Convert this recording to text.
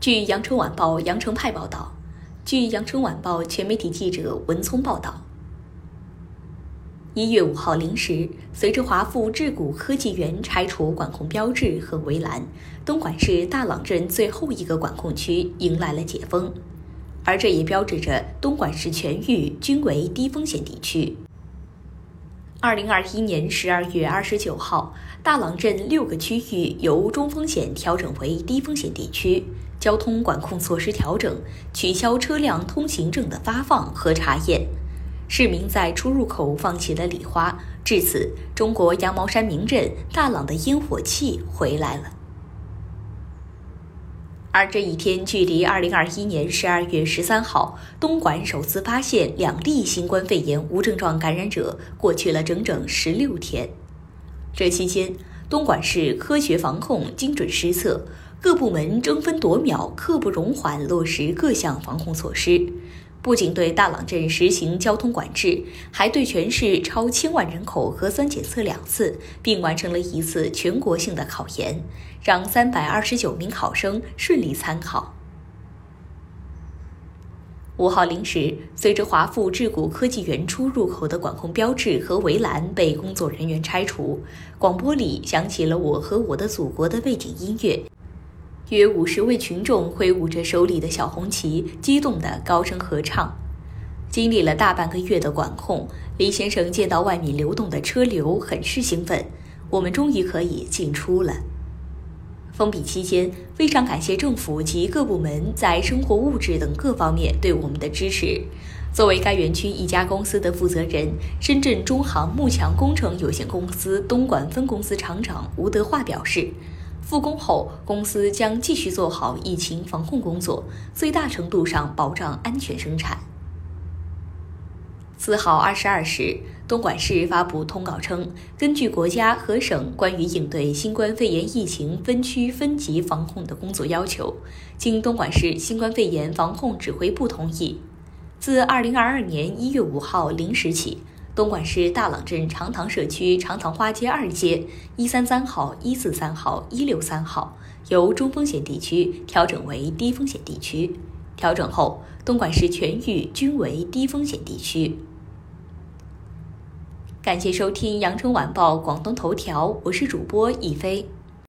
据羊城晚报羊城派报道，据羊城晚报全媒体记者文聪报道，一月五号零时，随着华富智谷科技园拆除管控标志和围栏，东莞市大朗镇最后一个管控区迎来了解封，而这也标志着东莞市全域均为低风险地区。二零二一年十二月二十九号，大朗镇六个区域由中风险调整为低风险地区，交通管控措施调整，取消车辆通行证的发放和查验，市民在出入口放起了礼花。至此，中国羊毛衫名镇大朗的烟火气回来了。而这一天，距离二零二一年十二月十三号东莞首次发现两例新冠肺炎无症状感染者，过去了整整十六天。这期间，东莞市科学防控、精准施策，各部门争分夺秒、刻不容缓落实各项防控措施。不仅对大朗镇实行交通管制，还对全市超千万人口核酸检测两次，并完成了一次全国性的考研，让三百二十九名考生顺利参考。五号零时，随着华富智谷科技园出入口的管控标志和围栏被工作人员拆除，广播里响起了《我和我的祖国》的背景音乐。约五十位群众挥舞着手里的小红旗，激动地高声合唱。经历了大半个月的管控，李先生见到外面流动的车流，很是兴奋。我们终于可以进出了。封闭期间，非常感谢政府及各部门在生活物质等各方面对我们的支持。作为该园区一家公司的负责人，深圳中航幕墙工程有限公司东莞分公司厂长吴德化表示。复工后，公司将继续做好疫情防控工作，最大程度上保障安全生产。四号二十二时，东莞市发布通告称，根据国家和省关于应对新冠肺炎疫情分区分级防控的工作要求，经东莞市新冠肺炎防控指挥部同意，自二零二二年一月五号零时起。东莞市大朗镇长塘社区长塘花街二街一三三号、一四三号、一六三号由中风险地区调整为低风险地区。调整后，东莞市全域均为低风险地区。感谢收听羊城晚报广东头条，我是主播亦飞。